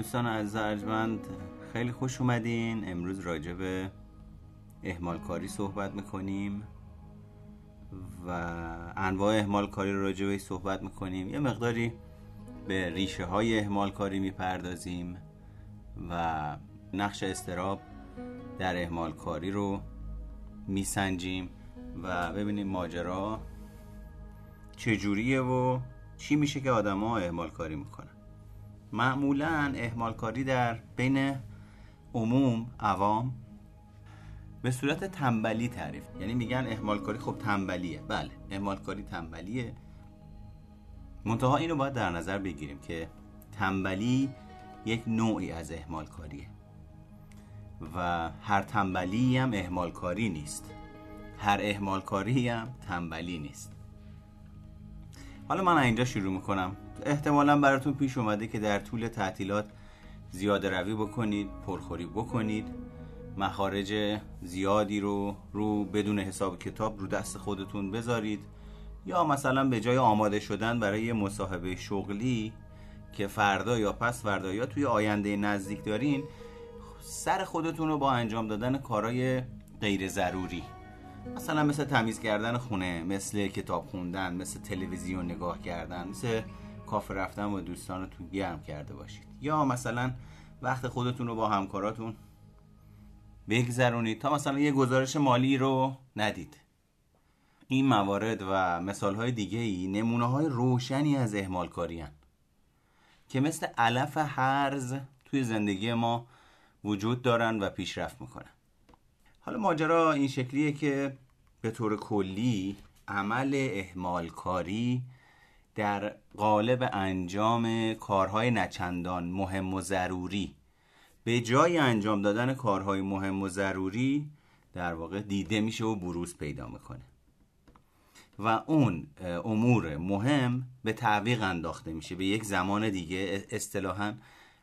دوستان از ارجمند خیلی خوش اومدین. امروز راجع به احمال کاری صحبت می‌کنیم و انواع احمال کاری راجع به صحبت می‌کنیم. یه مقداری به ریشه های احمال کاری می‌پردازیم و نقش استراب در احمال کاری رو میسنجیم و ببینیم ماجرا چجوریه و چی میشه که آدما احمال کاری می‌کنن. معمولا احمال کاری در بین عموم عوام به صورت تنبلی تعریف. یعنی میگن احمال کاری خب تنبلیه. بله احمال کاری تنبلیه. منتها اینو باید در نظر بگیریم که تنبلی یک نوعی از احمال کاریه و هر تنبلی هم احمال کاری نیست. هر احمال کاری هم تنبلی نیست. حالا من اینجا شروع می‌کنم. احتمالا براتون پیش اومده که در طول تعطیلات زیاده روی بکنید پرخوری بکنید. مخارج زیادی رو رو بدون حساب کتاب رو دست خودتون بذارید. یا مثلا به جای آماده شدن برای مصاحبه شغلی که فردا یا پس فردا یا توی آینده نزدیک دارین سر خودتون رو با انجام دادن کارهای غیر ضروری مثلا مثل تمیز کردن خونه مثل کتاب خوندن مثل تلویزیون نگاه کردن مثل کافه رفتن و دوستانتون گرم کرده باشید. یا مثلا وقت خودتون رو با همکاراتون بگذرونید تا مثلا یه گزارش مالی رو ندید. این موارد و مثال های دیگه ای نمونه های روشنی از احمال کاری که مثل علف حرز توی زندگی ما وجود دارن و پیشرفت می‌کنن. حالا ماجرا این شکلیه که به طور کلی عمل احمال کاری در قالب انجام کارهای نچندان مهم و ضروری. به جای انجام دادن کارهای مهم و ضروری در واقع دیده میشه و بروز پیدا می‌کنه. و اون امور مهم به تعویق انداخته میشه به یک زمان دیگه اصطلاحا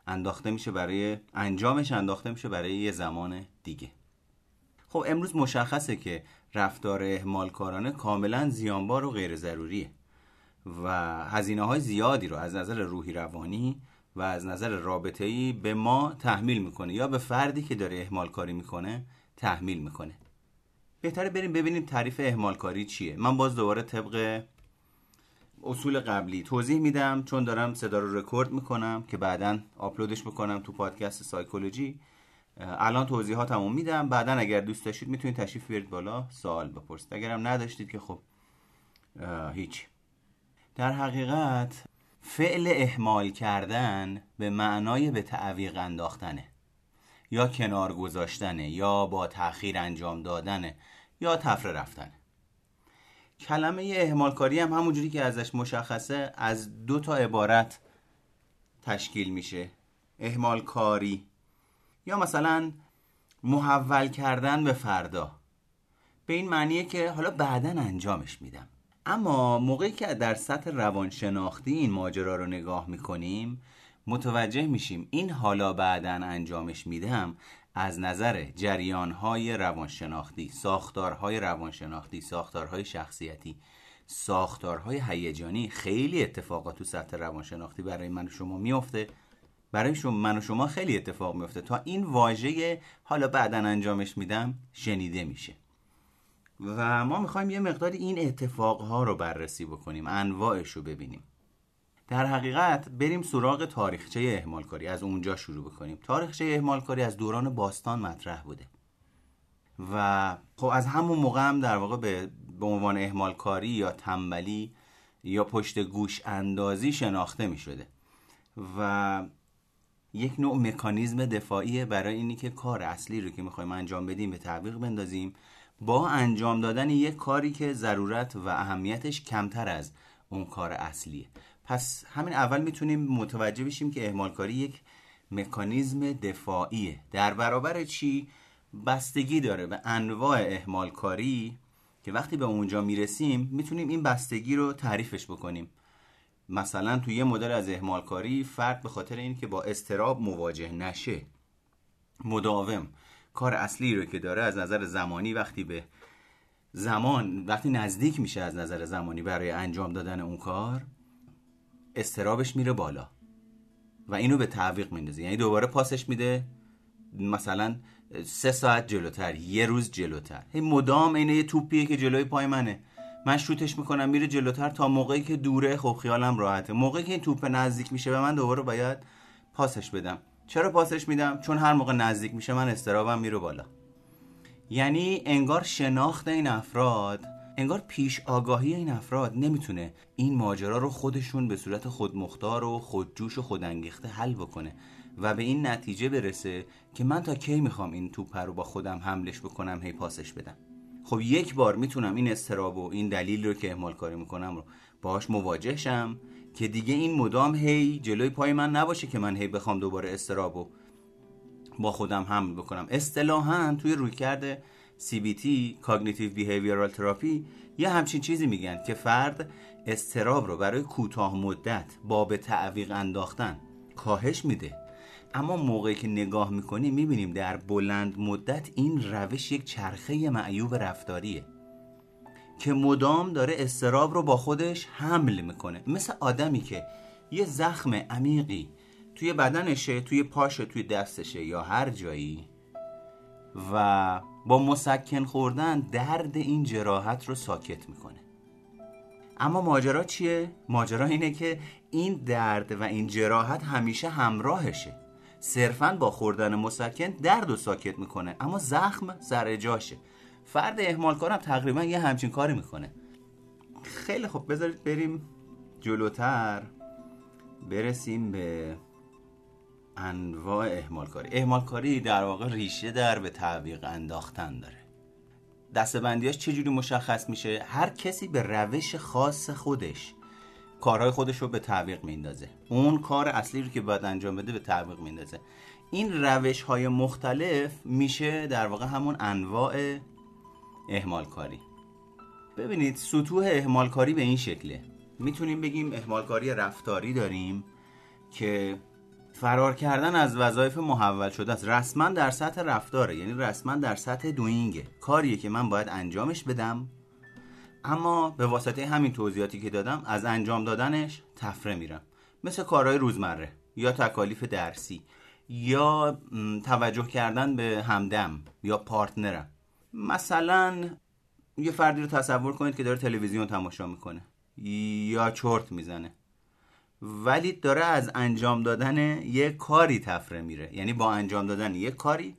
انداخته میشه برای انجامش انداخته میشه برای یه زمان دیگه. خب امروز مشخصه که رفتار اهمال کارانه کاملا زیانبار و غیر ضروریه و هزینه های زیادی رو از نظر روحی روانی و از نظر رابطه ای به ما تحمیل می‌کنه یا به فردی که داره اهمال کاری می‌کنه تحمیل می‌کنه. بهتره بریم ببینیم تعریف اهمال کاری چیه. من باز دوباره طبق اصول قبلی توضیح میدم چون دارم صدا رو رکورد می‌کنم که بعدا آپلودش می‌کنم تو پادکست سایکولوژی. الان توضیحاتمو میدم. بعدا اگر دوست داشتید می‌تونید تشریف بیارید بالا. سوال بپرسید. اگرم نداشتید که خب هیچ. در حقیقت فعل احمال کردن به معنای به تعویق انداختنه. یا کنار گذاشتنه یا با تاخیر انجام دادنه یا تفره رفتنه. کلمه اهمال کاری هم همونجوری که ازش مشخصه از دو تا عبارت تشکیل میشه. اهمال کاری یا مثلا محول کردن به فردا. به این معنیه که حالا بعدا انجامش میدم. اما موقعی که در سطح روانشناختی این ماجرا رو نگاه می‌کنیم متوجه میشیم این حالا بعدا انجامش میدم از نظر جریانهای روانشناختی ساختارهای روانشناختی ساختارهای شخصیتی ساختارهای هیجانی خیلی اتفاقات تو سطح روانشناختی برای من و شما میفته برای شما من و شما خیلی اتفاق میفته تا این واژه حالا بعدا انجامش میدم شنیده میشه. و ما می‌خوایم یه مقداری این اتفاقها رو بررسی بکنیم انواعش رو ببینیم. در حقیقت بریم سراغ تاریخچه اهمال کاری از اونجا شروع بکنیم. تاریخچه اهمال کاری از دوران باستان مطرح بوده. و خب از همون موقع هم در واقع به, به عنوان اهمال کاری یا تنبلی یا پشت گوش اندازی شناخته می شده و یک نوع مکانیزم دفاعی برای اینی که کار اصلی رو که می‌خوایم انجام بدیم به تعویق بندازیم. با انجام دادن یک کاری که ضرورت و اهمیتش کمتر از اون کار اصلیه. پس همین اول می‌تونیم متوجه بشیم که اهمال کاری یک مکانیزم دفاعیه. در برابر چی؟ بستگی داره به انواع اهمال کاری که وقتی به اونجا می‌رسیم می‌تونیم این بستگی رو تعریفش بکنیم. مثلا توی یه مدل از اهمال کاری فرد به خاطر اینکه با استراب مواجه نشه. مداوم. کار اصلی رو که داره از نظر زمانی وقتی به زمان وقتی نزدیک میشه از نظر زمانی برای انجام دادن اون کار استرابش میره بالا. و اینو به تعویق میندازه. یعنی دوباره پاسش میده مثلا سه ساعت جلوتر یه روز جلوتر. هی مدام اینه یه توپیه که جلوی پای منه. من شوتش می‌کنم میره جلوتر تا موقعی که دوره خب خیالم راحته. موقعی که این توپ نزدیک میشه به من دوباره باید پاسش بدم. چرا پاسش میدم؟ چون هر موقع نزدیک میشه من استرابم میره بالا. یعنی انگار شناخت این افراد انگار پیش آگاهی این افراد نمی‌تونه این ماجرا رو خودشون به صورت خودمختار و خودجوش و خودانگیخته حل بکنه و به این نتیجه برسه که من تا کی می‌خوام این توپ رو با خودم حملش بکنم هی پاسش بدم. خب یک بار می‌تونم این استراب و این دلیل رو که اهمال کاری می‌کنم رو باهاش مواجه شم که دیگه این مدام هی جلوی پای من نباشه که من هی بخوام دوباره استراب و با خودم حمل بکنم. اصطلاحا توی رویکرد CBT Cognitive Behavioral Therapy یه همچین چیزی میگن که فرد استراب رو برای کوتاه مدت با به تعویق انداختن کاهش میده. اما موقعی که نگاه می‌کنیم می‌بینیم در بلند مدت این روش یک چرخه معیوب رفتاریه که مدام داره استراب رو با خودش حمل می‌کنه. مثل آدمی که یه زخم عمیقی توی بدنشه توی پاشه توی دستشه یا هر جایی و با مسکن خوردن درد این جراحت رو ساکت می‌کنه. اما ماجرا چیه؟ ماجرا اینه که این درد و این جراحت همیشه همراهشه. صرفا با خوردن مسکن درد رو ساکت می‌کنه اما زخم سر جاشه. فرد احمال کارم تقریبا یه همچین کاری می‌کنه. خیلی خب بذارید بریم جلوتر. برسیم به انواع احمال کاری. احمال کاری در واقع ریشه در به تعویق انداختن داره. دستبندیاش چجوری مشخص میشه؟ هر کسی به روش خاص خودش کارهای خودش رو به تعویق میندازه. اون کار اصلی رو که باید انجام بده به تعویق میندازه. این روش های مختلف میشه در واقع همون انواع اهمال کاری ببینید سطوح اهمال کاری به این شکله. می‌تونیم بگیم اهمال کاری رفتاری داریم که فرار کردن از وظایف محول شده است. رسما در سطح رفتاره یعنی رسما در سطح دوینگه. کاریه که من باید انجامش بدم اما به واسطه همین توضیحاتی که دادم از انجام دادنش تفره میرم. مثل کارهای روزمره یا تکالیف درسی یا توجه کردن به همدم یا پارتنرم. مثلا یه فردی رو تصور کنید که داره تلویزیون تماشا می‌کنه یا چرت می‌زنه. ولی داره از انجام دادن یه کاری تفره میره. یعنی با انجام دادن یه کاری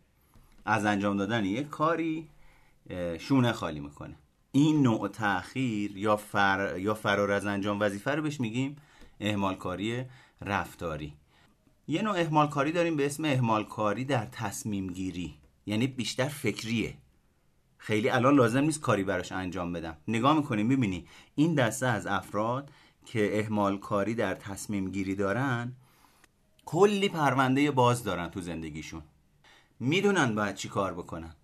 از انجام دادن یه کاری شونه خالی می‌کنه. این نوع تاخیر یا فر یا فرار از انجام وظیفه رو بهش میگیم اهمال کاری رفتاری. یه نوع اهمال کاری داریم به اسم اهمال کاری در تصمیم گیری یعنی بیشتر فکریه. خیلی الان لازم نیست کاری براش انجام بدم. نگاه می‌کنیم می‌بینی این دسته از افراد که اهمال کاری در تصمیم گیری دارن کلی پرونده باز دارن تو زندگیشون. می‌دونن باید چی کار بکنن.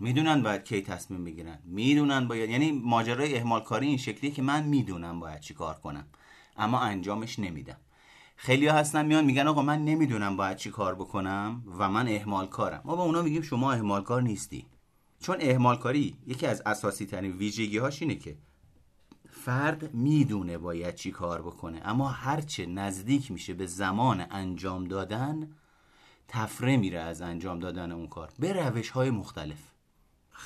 می‌دونن باید کی تصمیم بگیرن می‌دونن باید یعنی ماجرای اهمال کاری این شکلیه که من می‌دونم باید چی کار کنم اما انجامش نمیدم. خیلی ها هستن میان میگن آقا من نمی‌دونم باید چی کار بکنم و من اهمال کارم ما با اونا میگیم شما اهمال کار نیستی. چون اهمال کاری یکی از اساسی ترین ویژگی هاش اینه که فرد می‌دونه باید چی کار بکنه اما هرچه نزدیک میشه به زمان انجام دادن تفره میره از انجام دادن اون کار به روش های مختلف.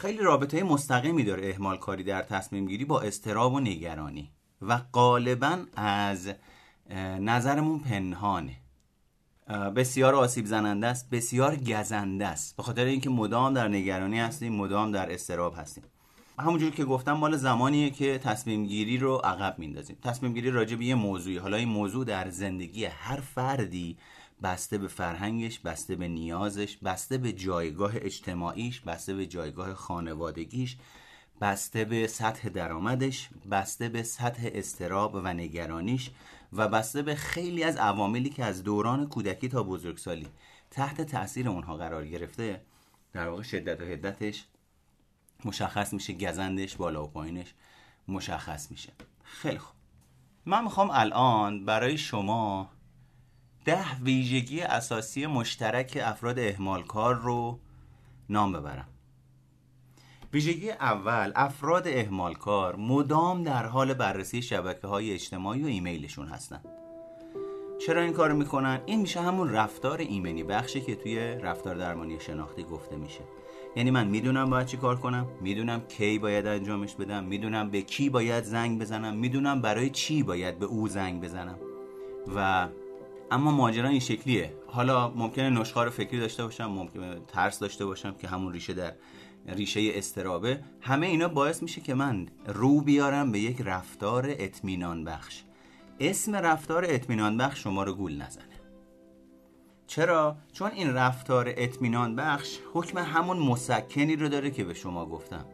خیلی رابطه مستقیمی داره اهمال کاری در تصمیم گیری با استراب و نگرانی. و غالبا از نظرمون پنهانه. بسیار آسیب زننده است بسیار گزنده است. به خاطر اینکه مدام در نگرانی هستیم مدام در استراب هستیم. همونجور که گفتم مال زمانیه که تصمیم گیری رو عقب میندازیم تصمیم گیری راجع به یه موضوعی. حالا این موضوع در زندگی هر فردی بسته به فرهنگش بسته به نیازش بسته به جایگاه اجتماعیش بسته به جایگاه خانوادگیش بسته به سطح درآمدش بسته به سطح استراب و نگرانیش و بسته به خیلی از عواملی که از دوران کودکی تا بزرگسالی تحت تاثیر اونها قرار گرفته در واقع شدت و حدتش مشخص میشه گزندش بالا و پایینش مشخص میشه. خیلی خوب. من می‌خوام الان برای شما ده ویژگی اساسی مشترک افراد اهمال کار رو نام ببرم. ویژگی اول افراد اهمال کار مدام در حال بررسی شبکه های اجتماعی و ایمیلشون هستن. چرا این کارو می‌کنن؟ این میشه همون رفتار ایمنی بخشی که توی رفتار درمانی شناختی گفته میشه. یعنی من می‌دونم باید چی کار کنم می‌دونم کی باید انجامش بدم می‌دونم به کی باید زنگ بزنم می‌دونم برای چی باید به او زنگ بزنم. و اما ماجرا این شکلیه. حالا ممکنه نشخار فکری داشته باشم ممکنه ترس داشته باشم که همون ریشه در ریشه استرابه همه اینا باعث میشه که من رو بیارم به یک رفتار اطمینان بخش. اسم رفتار اطمینان بخش شما رو گول نزنه. چرا؟ چون این رفتار اطمینان بخش حکم همون مسکنی رو داره که به شما گفتم.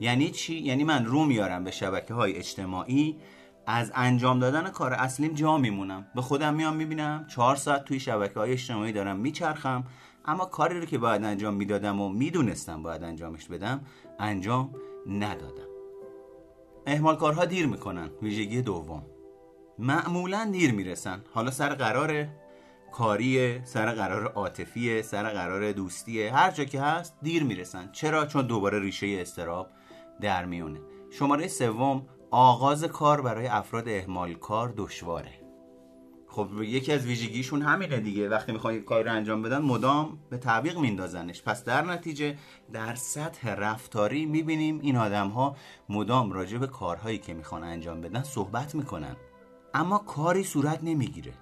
یعنی چی؟ یعنی من رو میارم به شبکه های اجتماعی از انجام دادن کار اصلیم جا میمونم. به خودم میام می‌بینم چهار ساعت توی شبکه های اجتماعی دارم میچرخم. اما کاری رو که باید انجام می‌دادم و می‌دونستم باید انجامش بدم انجام ندادم. احمال کارها دیر می‌کنن. ویژگی دوم. معمولا دیر می‌رسن. حالا سر قرار کاریه سر قرار عاطفیه سر قرار دوستیه. هر جا که هست دیر می‌رسن. چرا؟ چون دوباره ریشه استراب در میونه. شماره سوم آغاز کار برای افراد اهمال کار دشواره. خب یکی از ویژگیشون همینه دیگه. وقتی می‌خوان یک کاری رو انجام بدن مدام به تعویق میندازنش. پس در نتیجه در سطح رفتاری می‌بینیم این آدم ها مدام راجع به کارهایی که می‌خوان انجام بدن صحبت می‌کنن. اما کاری صورت نمی‌گیره.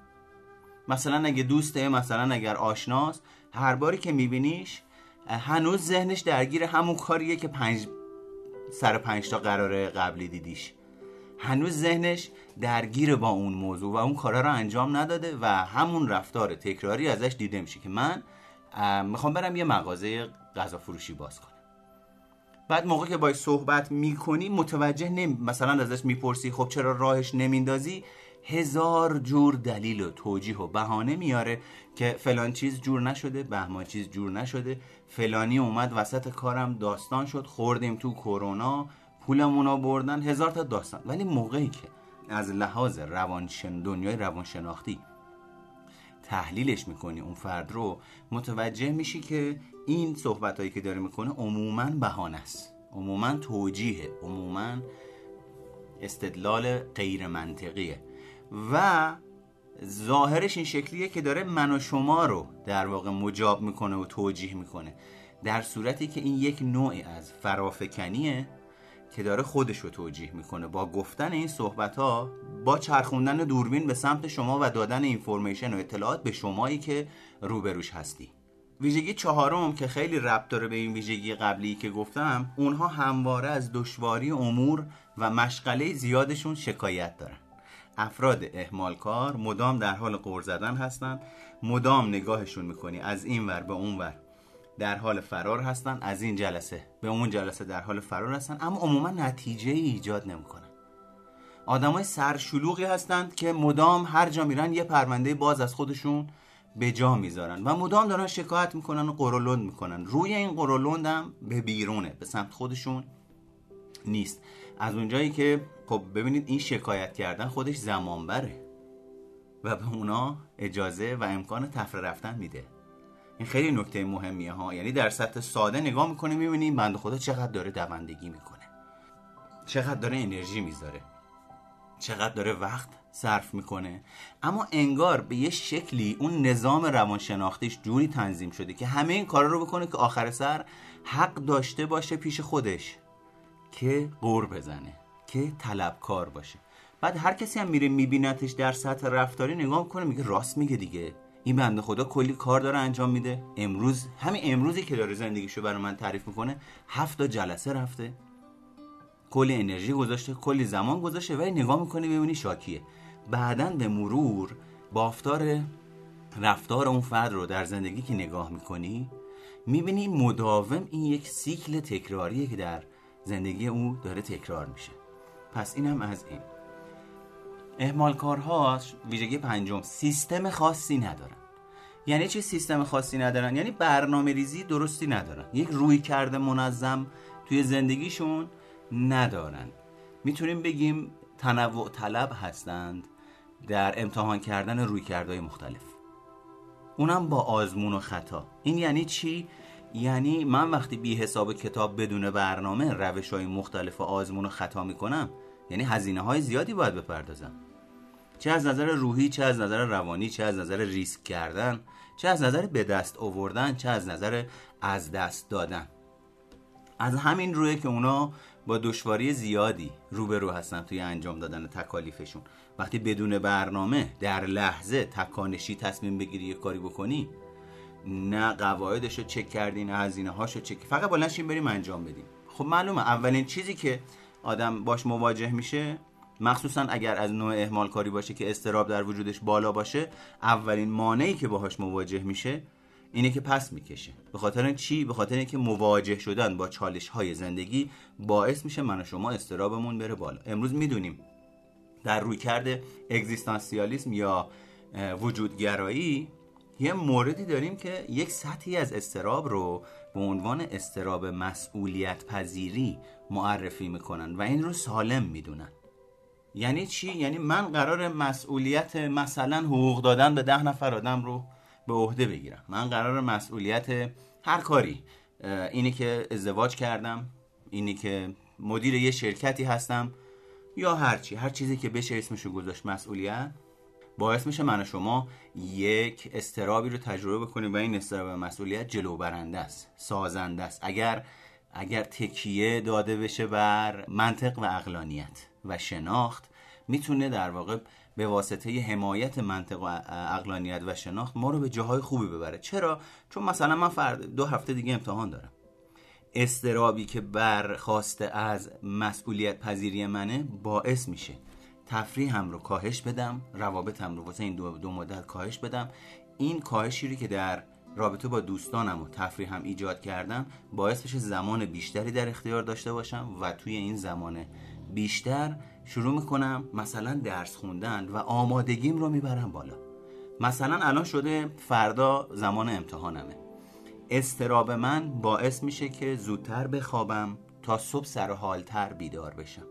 مثلا اگه دوسته مثلا اگر آشناست هر باری که میبینیش هنوز ذهنش درگیر همون کاریه که پنج سر پنج تا قرار قبلی دیدیش. هنوز ذهنش درگیر با اون موضوع و اون کارا رو انجام نداده و همون رفتار تکراری ازش دیده میشه که من می‌خوام برم یه مغازه غذا فروشی باز کنم. بعد موقع که باید صحبت می‌کنی متوجه نمی مثلا ازش می‌پرسی خب چرا راهش نمیندازی هزار جور دلیل و توجیه و بهانه میاره که فلان چیز جور نشده بهمان چیز جور نشده فلانی اومد وسط کارم داستان شد خوردیم تو کرونا پولمون بردن هزار تا داستان. ولی موقعی که از لحاظ روانشن دنیای روانشناختی تحلیلش می‌کنی اون فرد رو متوجه میشی که این صحبت هایی که داره می‌کنه عموما بهانه است. عموما توجیه عموما استدلال غیر منطقیه. و ظاهرش این شکلیه که داره من و شما رو در واقع مجاب می‌کنه و توجیه می‌کنه. در صورتی که این یک نوعی از فرافکنیه که داره خودش رو توجیه می‌کنه. با گفتن این صحبت ها با چرخوندن دوربین به سمت شما و دادن اینفورمیشن و اطلاعات به شمایی که روبروش هستی. ویژگی چهارم که خیلی ربط داره به این ویژگی قبلی که گفتم اونها همواره از دشواری امور و مشغله زیادشون شکایت دارن. افراد کار مدام در حال قور زدن هستن مدام نگاهشون می‌کنی. از این ور به اون ور. در حال فرار هستن از این جلسه به اون جلسه در حال فرار هستن اما عموما نتیجه ای ایجاد نمی‌کنن. آدمای سرشلوغی هستند که مدام هر جا میرن یه پرونده باز از خودشون به جا می‌ذارن و مدام دارن شکایت می‌کنن و قرولند می‌کنن. روی این قرولند هم به بیرونه به سمت خودشون نیست. از اونجایی که خب ببینید این شکایت کردن خودش زمان بره و به اونا اجازه و امکان تفره رفتن میده. این خیلی نکته مهمیه ها. یعنی در سطح ساده نگاه می‌کنه می‌بینیم بند خدا چقدر داره دوندگی می‌کنه. چقدر داره انرژی می‌ذاره. چقدر داره وقت صرف می‌کنه. اما انگار به یه شکلی اون نظام روانشناختیش جوری تنظیم شده که همه این کارا رو بکنه که آخر سر حق داشته باشه پیش خودش که قور بزنه که طلبکار باشه. بعد هر کسی هم میره میبینتش در سطح رفتاری نگاه می‌کنه میگه راست میگه دیگه. این بنده خدا کلی کار داره انجام میده. امروز همین امروزی که داره زندگیشو برای من تعریف می‌کنه هفت جلسه رفته. کلی انرژی گذاشته کلی زمان گذاشته ولی نگاه می‌کنه ببینی شاکیه. بعدا به مرور بافتار رفتار اون فرد رو در زندگی که نگاه می‌کنی می‌بینی مداوم این یک سیکل تکراریه که در زندگی او داره تکرار میشه. پس اینم از این. اهمال کارها ویژگی پنجم سیستم خاصی ندارن. یعنی چه سیستم خاصی ندارن؟ یعنی برنامه ریزی درستی ندارن. یک روی کرده منظم توی زندگیشون ندارن. می‌تونیم بگیم تنوع طلب هستند در امتحان کردن روی کردهای مختلف. اونم با آزمون و خطا. این یعنی چی؟ یعنی من وقتی بی حساب کتاب بدون برنامه روش های مختلف آزمون و خطا می‌کنم یعنی هزینه های زیادی باید بپردازم. چه از نظر روحی چه از نظر روانی چه از نظر ریسک کردن چه از نظر به دست آوردن چه از نظر از دست دادن. از همین روی که اونا با دشواری زیادی روبرو هستن توی انجام دادن تکالیفشون. وقتی بدون برنامه در لحظه تکانشی تصمیم بگیری یه کاری بکنی نه قواعدش رو چک کردی نه هزینه هاشو چک فقط بلند بریم انجام بدیم. خب معلومه اولین چیزی که آدم باش مواجه میشه مخصوصا اگر از نوع اهمال کاری باشه که استراب در وجودش بالا باشه اولین مانعی که باهاش مواجه میشه اینه که پس می‌کشه. به خاطر چی؟ به خاطر اینکه مواجه شدن با چالش های زندگی باعث میشه من و شما استرابمون بره بالا. امروز می‌دونیم در روی کرده اگزیستانسیالیسم یا وجودگرایی یه موردی داریم که یک سطحی از استراب رو به عنوان استراب مسئولیت پذیری معرفی می‌کنن و این رو سالم می‌دونن. یعنی چی؟ یعنی من قرار مسئولیت مثلا حقوق دادن به ده نفر آدم رو به عهده بگیرم. من قرار مسئولیت هر کاری اینی که ازدواج کردم اینی که مدیر یه شرکتی هستم یا هر چی هر چیزی که بشه اسمشو گذاشت مسئولیت باعث میشه من و شما یک استرابی رو تجربه بکنیم و این استراب مسئولیت جلو برنده است سازنده است. اگر اگر تکیه داده بشه بر منطق و اقلانیت و شناخت می‌تونه در واقع به واسطه حمایت منطق و اقلانیت و شناخت ما رو به جاهای خوبی ببره. چرا؟ چون مثلا من فرد دو هفته دیگه امتحان دارم. استرابی که برخواسته از مسئولیت پذیری منه باعث میشه تفریح هم رو کاهش بدم روابط هم رو واسه این دو, دو مدت کاهش بدم. این کاهشی رو که در رابطه با دوستانم و تفریح هم ایجاد کردم باعث بشه زمان بیشتری در اختیار داشته باشم و توی این زمان بیشتر شروع می‌کنم مثلا درس خوندن و آمادگیم رو می‌برم بالا. مثلا الان شده فردا زمان امتحانمه. استراب من باعث میشه که زودتر بخوابم تا صبح سر حالتر بیدار بشم.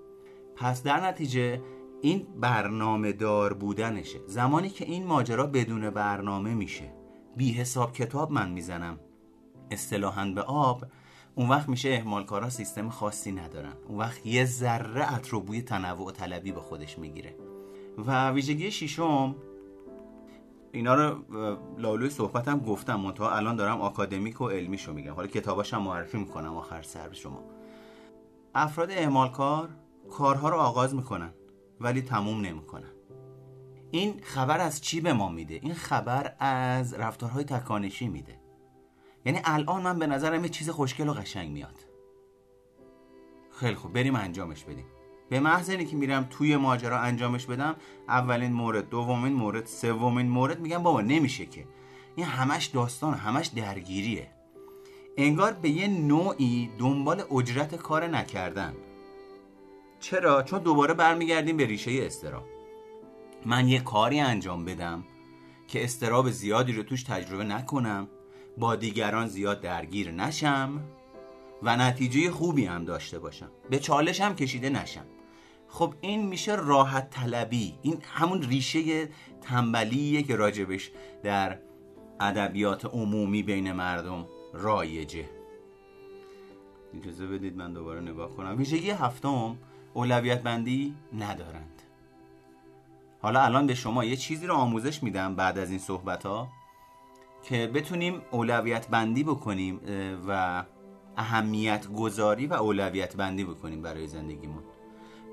پس در نتیجه این برنامه دار بودنشه. زمانی که این ماجرا بدون برنامه میشه. بی حساب کتاب من می‌زنم. اصطلاحا به آب اون وقت میشه اهمالکارا سیستم خاصی ندارن. اون وقت یه ذره رو بوی تنوع و طلبی به خودش می‌گیره. و ویژگی شیشم اینا رو لالوی صحبتم گفتم منتها الان دارم آکادمیک و علمیشو میگم. حالا کتاباشم معرفی می‌کنم آخر سر شما. افراد اهمالکار کارها رو آغاز می‌کنن ولی تموم نمی‌کنن. این خبر از چی به ما میده؟ این خبر از رفتارهای تکانشی میده. یعنی الان من به نظرم یه چیز خوشگل و قشنگ میاد. خیلی خوب بریم انجامش بدیم. به محض اینکه میرم توی ماجرا انجامش بدم اولین مورد دومین مورد سومین مورد میگم بابا نمیشه که. این همش داستان همش درگیریه. انگار به یه نوعی دنبال اجرت کار نکردن. چرا؟ چون دوباره برمیگردیم به ریشه استراب من یه کاری انجام بدم که استراب زیادی رو توش تجربه نکنم. با دیگران زیاد درگیر نشم و نتیجه خوبی هم داشته باشم. به چالش هم کشیده نشم. خب این میشه راحت طلبی. این همون ریشه تنبلیه که راجبش در ادبیات عمومی بین مردم رایجه. اجازه بدید من دوباره نگاه کنم. ویژگی هفتم اولویت بندی ندارند. حالا الان به شما یه چیزی رو آموزش میدم بعد از این صحبت ها که بتونیم اولویت بندی بکنیم و اهمیت گذاری و اولویت بندی بکنیم برای زندگیمون.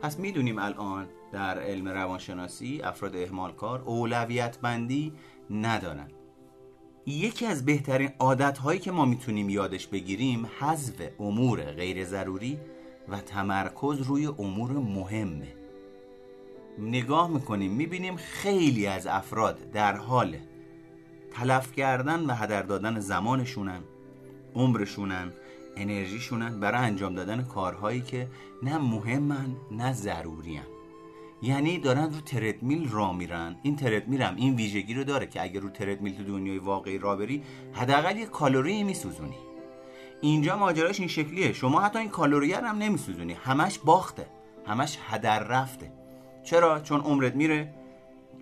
پس می‌دونیم الان در علم روانشناسی افراد اهمالکار اولویت بندی ندارن. یکی از بهترین عادت هایی که ما می‌تونیم یادش بگیریم حذف امور غیر ضروری و تمرکز روی امور مهمه. نگاه می‌کنیم می‌بینیم خیلی از افراد در حال تلف کردن و هدر دادن زمانشونن عمرشونن انرژیشونن برای انجام دادن کارهایی که نه مهمن نه ضرورین. یعنی دارن رو تردمیل را میرن. این تردمیل هم این ویژگی رو داره که اگر رو تردمیل تو دنیای واقعی را بری حداقل یه کالری میسوزونی. اینجا ماجراش این شکلیه. شما حتی این کالری هم نمیسوزونی. همش باخته. همش هدر رفته. چرا؟ چون عمرت میره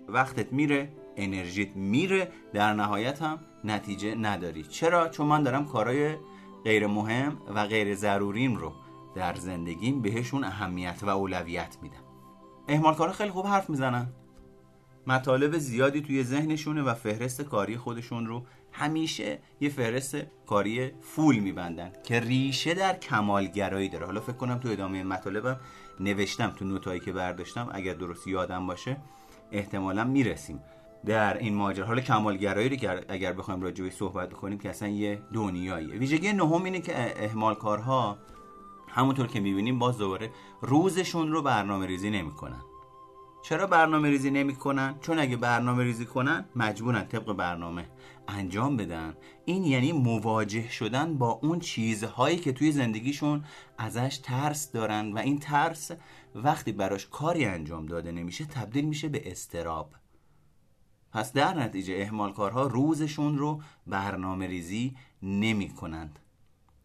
وقتت میره. انرژیت میره در نهایت هم نتیجه نداری. چرا؟ چون من دارم کارهای غیر مهم و غیر ضروریم رو در زندگیم بهشون اهمیت و اولویت میدم. اهمال کارا خیلی خوب حرف می‌زنن. مطالب زیادی توی ذهنشونه و فهرست کاری خودشون رو همیشه یه فهرست کاری فول میبندن که ریشه در کمالگرایی داره. حالا فکر کنم تو ادامه مطالبم نوشتم تو نوتایی که برداشتم اگر درست یادم باشه احتمالا می‌رسیم. در این ماجرا. حالا کمالگرایی رو که اگر بخوایم راجع صحبت کنیم که اصلا یه دنیاییه. ویژگی نهم اینه که اهمال کارها همونطور که می‌بینیم باز دوباره روزشون رو برنامه ریزی نمی‌کنن. چرا برنامه ریزی نمی‌کنن؟ چون اگه برنامه ریزی کنن مجبورن طبق برنامه انجام بدن. این یعنی مواجه شدن با اون چیزهایی که توی زندگیشون ازش ترس دارن و این ترس وقتی براش کاری انجام داده نمیشه تبدیل میشه به استراب. پس در نتیجه اهمال کارها روزشون رو برنامه ریزی نمی کنند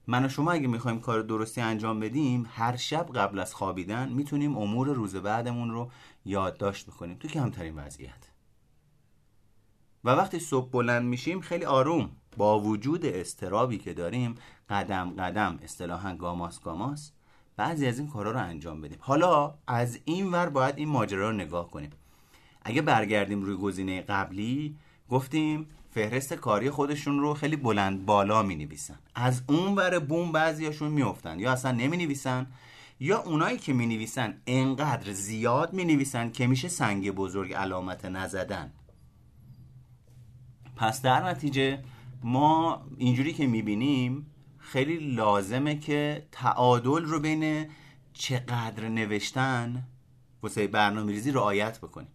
من و شما اگه می‌خوایم کار درستی انجام بدیم هر شب قبل از خوابیدن می‌تونیم امور روز بعدمون رو یادداشت بکنیم. تو کمترین وضعیت. و وقتی صبح بلند میشیم خیلی آروم. با وجود استرابی که داریم قدم قدم اصطلاحا گاماس گاماس بعضی از این کارا رو انجام بدیم. حالا از این ور باید این ماجرا رو نگاه کنیم. اگه برگردیم روی گزینه قبلی گفتیم فهرست کاری خودشون رو خیلی بلند بالا می نویسن از اون ور بوم بعضیاشون میفتن یا اصلا نمی نویسن یا اونایی که می نویسن انقدر زیاد می نویسن که میشه سنگ بزرگ علامت نزدن. پس در نتیجه ما اینجوری که می‌بینیم خیلی لازمه که تعادل رو بین چقدر نوشتن واسه برنامه ریزی رعایت بکنیم.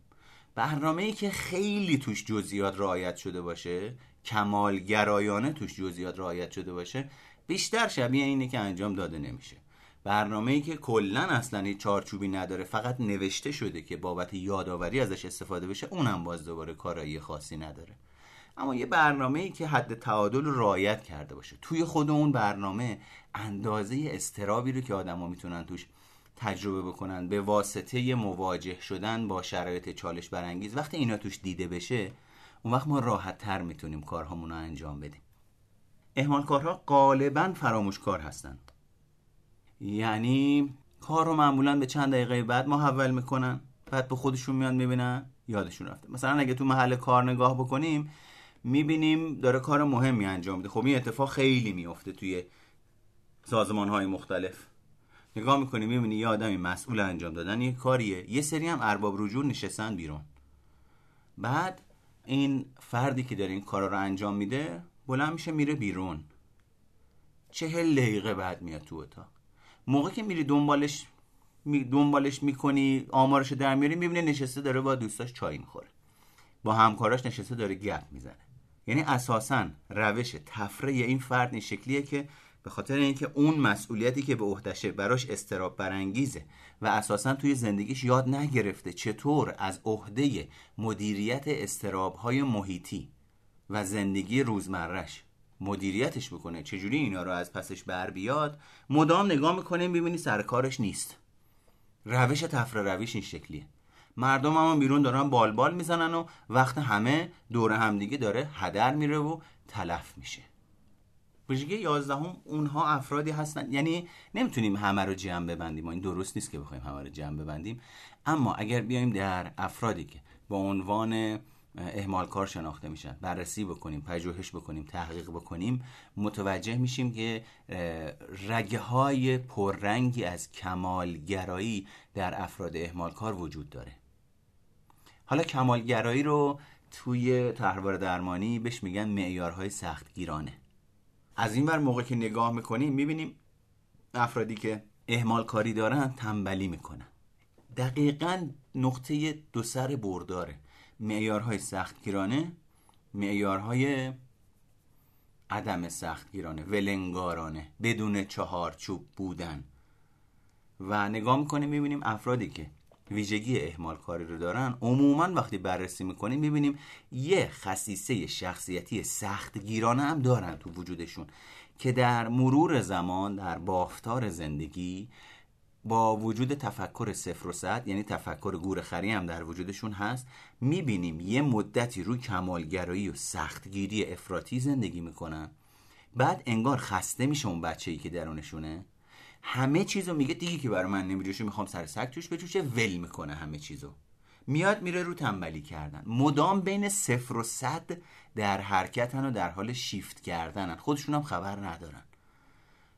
برنامه ای که خیلی توش جزئیات رعایت شده باشه کمالگرایانه توش جزئیات رعایت شده باشه بیشتر شبیه اینه که انجام داده نمیشه. برنامه ای که کلا اصلا هیچ چارچوبی نداره فقط نوشته شده که بابت یادآوری ازش استفاده بشه اونم باز دوباره کارایی خاصی نداره. اما یه برنامه ای که حد تعادل رو رعایت کرده باشه. توی خود اون برنامه اندازه استرابی رو که آدما می‌تونن توش تجربه بکنن به واسطه مواجه شدن با شرایط چالش برانگیز. وقتی اینا توش دیده بشه اون وقت ما راحت تر می‌تونیم کارهامون رو انجام بدیم. اهمال کارها غالبا فراموش کار هستند یعنی کار رو معمولا به چند دقیقه بعد محول می‌کنن بعد به خودشون میان می‌بینن یادشون رفته. مثلا اگه تو محل کار نگاه بکنیم می‌بینیم داره کار مهمی انجام میده. خب این اتفاق خیلی میفته توی سازمان های مختلف. نگاه می‌کنی می‌بینی یه آدمی مسئول انجام دادن یه کاریه. یه سری هم ارباب رجوع نشستن بیرون. بعد این فردی که داره این کارا رو انجام میده بلند میشه میره بیرون. چهل دقیقه بعد میاد تو اتاق. موقع که میری دنبالش می دنبالش می‌کنی آمارش در میاری می‌بینی نشسته داره با دوستاش چای می‌خوره. با همکاراش نشسته داره گپ می‌زنه. یعنی اساسا روش تفریح این فرد این شکلیه که به خاطر اینکه اون مسئولیتی که به عهدهشه براش استراب برانگیزه و اساسا توی زندگیش یاد نگرفته چطور از عهده مدیریت استراب های محیطی و زندگی روزمرش مدیریتش بکنه. چجوری اینا رو از پسش بر بیاد؟ مدام نگاه می‌کنیم ببینی سر کارش نیست. روش تفره رویش این شکلیه. مردم هم بیرون دارن بالبال بال می‌زنن و وقت همه دور همدیگه داره هدر میره و تلف میشه. ویژگی یازدهم اونها افرادی هستن. یعنی نمی‌تونیم همه رو جمع ببندیم. و این درست نیست که بخوایم همه رو جمع ببندیم. اما اگر بیایم در افرادی که با عنوان اهمال کار شناخته میشن بررسی بکنیم پژوهش بکنیم تحقیق بکنیم متوجه میشیم که رگه های پررنگی از کمالگرایی در افراد اهمال کار وجود داره. حالا کمالگرایی رو توی تحوار درمانی بهش میگن معیارهای سختگیرانه. از این ور موقع که نگاه می‌کنیم می‌بینیم افرادی که اهمال کاری دارن تنبلی می‌کنن. دقیقا نقطه دو سر برداره. معیارهای سختگیرانه معیارهای عدم سختگیرانه ولنگارانه بدون چهارچوب بودن. و نگاه می‌کنیم می‌بینیم افرادی که ویژگی اهمال کاری رو دارن عموما وقتی بررسی می‌کنیم می‌بینیم یه خصیصه شخصیتی سختگیرانه هم دارن تو وجودشون که در مرور زمان در بافتار زندگی با وجود تفکر صفر و صد یعنی تفکر گورخری هم در وجودشون هست می‌بینیم یه مدتی روی کمالگرایی و سختگیری افراطی زندگی می‌کنن. بعد انگار خسته میشه اون بچه ای که درونشونه. همه چیزو میگه دیگه که برای من نمیجوشه می‌خوام سر سگ توش بجوشه ول می‌کنه همه چیزو. میاد میره رو تنبلی کردن. مدام بین صفر و صد در حرکتن و در حال شیفت کردنن. خودشون هم خبر ندارن.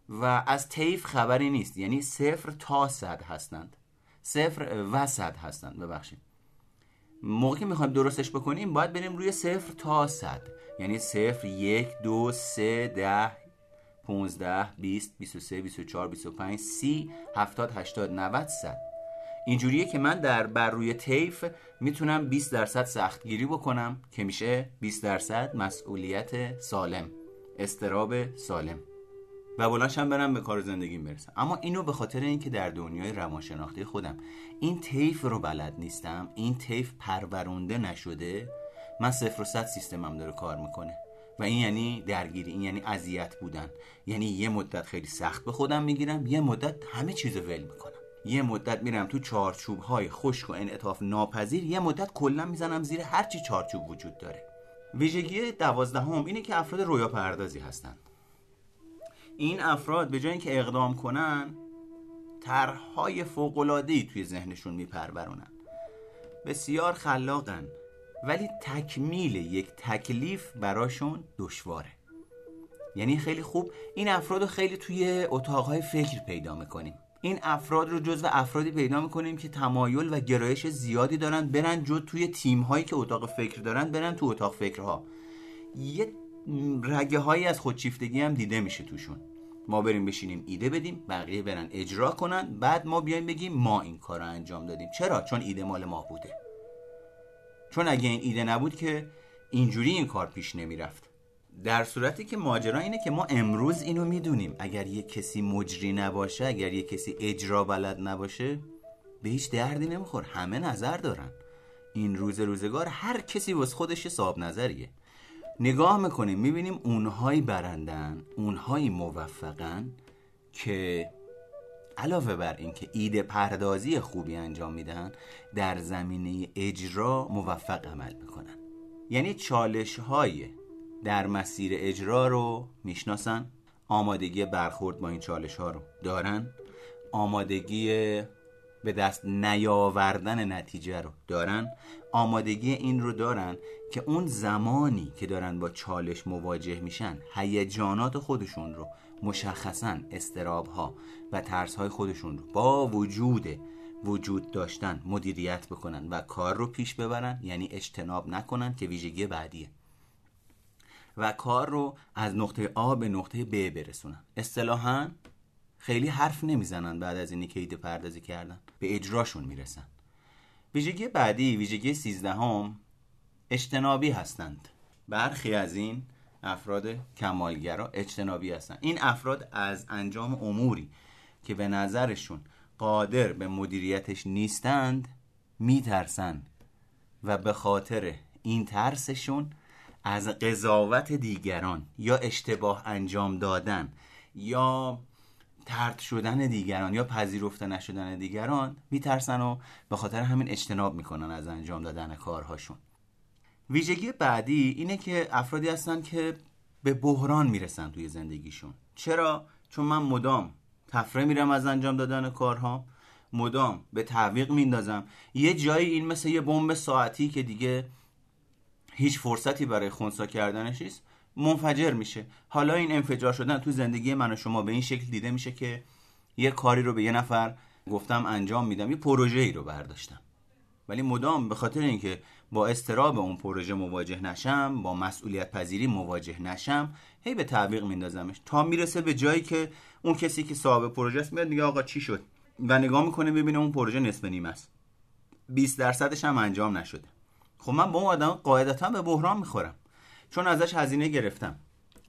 و از تیف خبری نیست. یعنی صفر تا صد هستند. صفر و صد هستند. ببخشید. موقعی که می‌خوایم درستش بکنیم باید بریم روی صفر تا صد. یعنی صفر یک دو سه ده پونزده بیست بیست و سه بیست و چار بیست و پنج سی هفتاد هشتاد نوت صد. اینجوریه که من در بر روی تیف می‌تونم 20 درصد سختگیری بکنم که میشه 20 درصد مسئولیت سالم استراب سالم. و بلاشم برم به کار زندگیم برسم. اما اینو به خاطر اینکه در دنیای روانشناختی خودم این تیف رو بلد نیستم این تیف پرورونده نشده من صفر و صد سیستمم داره کار می‌کنه. و این یعنی درگیری این یعنی اذیت بودن. یعنی یه مدت خیلی سخت به خودم می‌گیرم یه مدت همه چیز ول می‌کنم. یه مدت میرم تو چارچوب های خشک و انعطاف ناپذیر یه مدت کلا می‌زنم زیر هرچی چارچوب وجود داره. ویژگی دوازدهم اینه که افراد رویا پردازی هستن این افراد به جای اینکه اقدام کنن طرحهای فوق‌العاده‌ای توی ذهنشون میپرورونن. بسیار خلاقن. ولی تکمیل یک تکلیف براشون دشواره. یعنی خیلی خوب این افراد رو خیلی توی اتاقهای فکر پیدا می‌کنیم. این افراد رو جزو افرادی پیدا می‌کنیم که تمایل و گرایش زیادی دارن برن جو توی تیم هایی که اتاق فکر دارن برن تو اتاق فکرها. یه رگه هایی از خودشیفتگی هم دیده میشه توشون. ما بریم بشینیم ایده بدیم بقیه برن اجرا کنن بعد ما بیایم بگیم ما این کار رو انجام دادیم. چرا؟ چون ایده مال ما بوده. چون اگه این ایده نبود که اینجوری این کار پیش نمی‌رفت. در صورتی که ماجرا اینه که ما امروز اینو می‌دونیم. اگر یه کسی مجری نباشه اگر یه کسی اجرا بلد نباشه به هیچ دردی نمیخور. همه نظر دارن. این روز روزگار هر کسی واسه خودش صاحب نظریه. نگاه می‌کنیم می‌بینیم اونهایی برندن اونهایی موفقن که علاوه بر اینکه ایده پردازی خوبی انجام میدن در زمینه اجرا موفق عمل می‌کنن. یعنی چالش های در مسیر اجرا رو می‌شناسن؟ آمادگی برخورد با این چالش ها رو دارن؟ آمادگی به دست نیاوردن نتیجه رو دارن؟ آمادگی این رو دارن که اون زمانی که دارن با چالش مواجه میشن هیجانات خودشون رو مشخصا استراب ها و ترس های خودشون رو با وجود وجود داشتن مدیریت بکنن و کار رو پیش ببرن یعنی اجتناب نکنن که ویژگی بعدیه. و کار رو از نقطه آ به نقطه ب برسونن. اصطلاحا خیلی حرف نمی‌زنن بعد از اینی که ایده پردازی کردن. به اجراشون می‌رسن. ویژگی بعدی ویژگی سیزدهم اجتنابی هستند. برخی از این افراد کمالگرا اجتنابی هستند. این افراد از انجام اموری که به نظرشون قادر به مدیریتش نیستند میترسن و به خاطر این ترسشون از قضاوت دیگران یا اشتباه انجام دادن یا ترد شدن دیگران یا پذیرفته نشدن دیگران میترسن و به خاطر همین اجتناب می‌کنن از انجام دادن کارهاشون. ویژگی بعدی اینه که افرادی هستن که به بحران می‌رسن توی زندگیشون. چرا؟ چون من مدام تفره میرم از انجام دادن کارها. مدام به تعویق میندازم. یه جایی این مثل یه بمب ساعتی که دیگه هیچ فرصتی برای خونسا کردنش نیست. منفجر میشه. حالا این انفجار شدن تو زندگی من و شما به این شکل دیده میشه که یه کاری رو به یه نفر گفتم انجام میدم. یه پروژه ای رو برداشتم. ولی مدام به خاطر اینکه با استراب اون پروژه مواجه نشم با مسئولیت پذیری مواجه نشم هی به تعویق میندازمش. تا می‌رسه به جایی که اون کسی که صاحب پروژه است میاد میگه آقا چی شد؟ و نگاه می‌کنه ببینه اون پروژه نصف نیم است. 20 درصدش هم انجام نشده. خب من با اون آدم قاعدتا به بحران می‌خورم. چون ازش هزینه گرفتم.